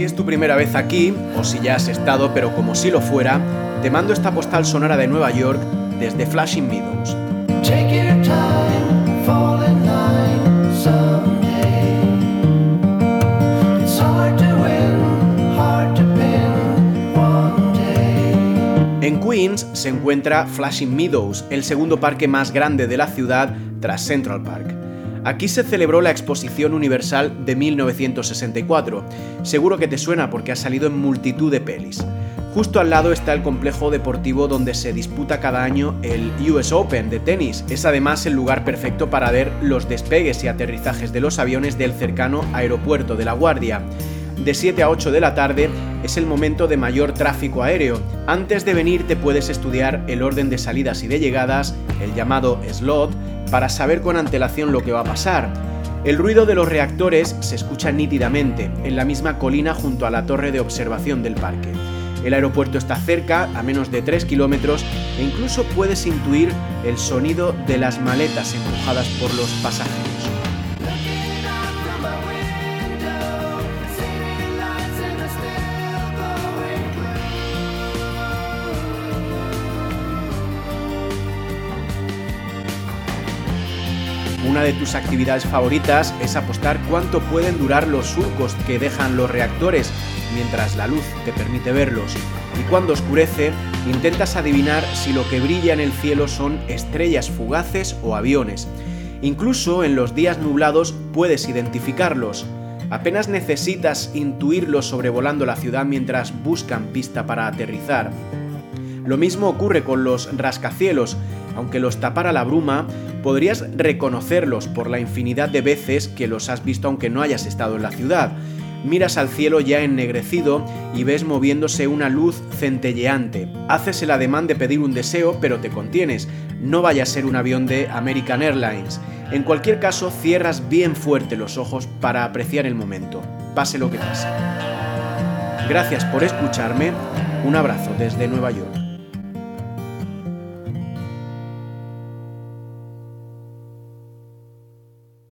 Si es tu primera vez aquí, o si ya has estado, pero como si lo fuera, te mando esta postal sonora de Nueva York desde Flashing Meadows. En Queens se encuentra Flashing Meadows, el segundo parque más grande de la ciudad tras Central Park. Aquí se celebró la Exposición Universal de 1964. Seguro que te suena porque ha salido en multitud de pelis. Justo al lado está el complejo deportivo donde se disputa cada año el US Open de tenis. Es además el lugar perfecto para ver los despegues y aterrizajes de los aviones del cercano aeropuerto de La Guardia. De 7 a 8 de la tarde es el momento de mayor tráfico aéreo. Antes de venir te puedes estudiar el orden de salidas y de llegadas, el llamado slot, para saber con antelación lo que va a pasar. El ruido de los reactores se escucha nítidamente en la misma colina junto a la torre de observación del parque. El aeropuerto está cerca, a menos de 3 kilómetros, e incluso puedes intuir el sonido de las maletas empujadas por los pasajeros. Una de tus actividades favoritas es apostar cuánto pueden durar los surcos que dejan los reactores mientras la luz te permite verlos. Y cuando oscurece, intentas adivinar si lo que brilla en el cielo son estrellas fugaces o aviones. Incluso en los días nublados puedes identificarlos. Apenas necesitas intuirlos sobrevolando la ciudad mientras buscan pista para aterrizar. Lo mismo ocurre con los rascacielos, aunque los tapara la bruma, podrías reconocerlos por la infinidad de veces que los has visto aunque no hayas estado en la ciudad. Miras al cielo ya ennegrecido y ves moviéndose una luz centelleante. Haces el ademán de pedir un deseo, pero te contienes. No vaya a ser un avión de American Airlines. En cualquier caso, cierras bien fuerte los ojos para apreciar el momento, pase lo que pase. Gracias por escucharme. Un abrazo desde Nueva York.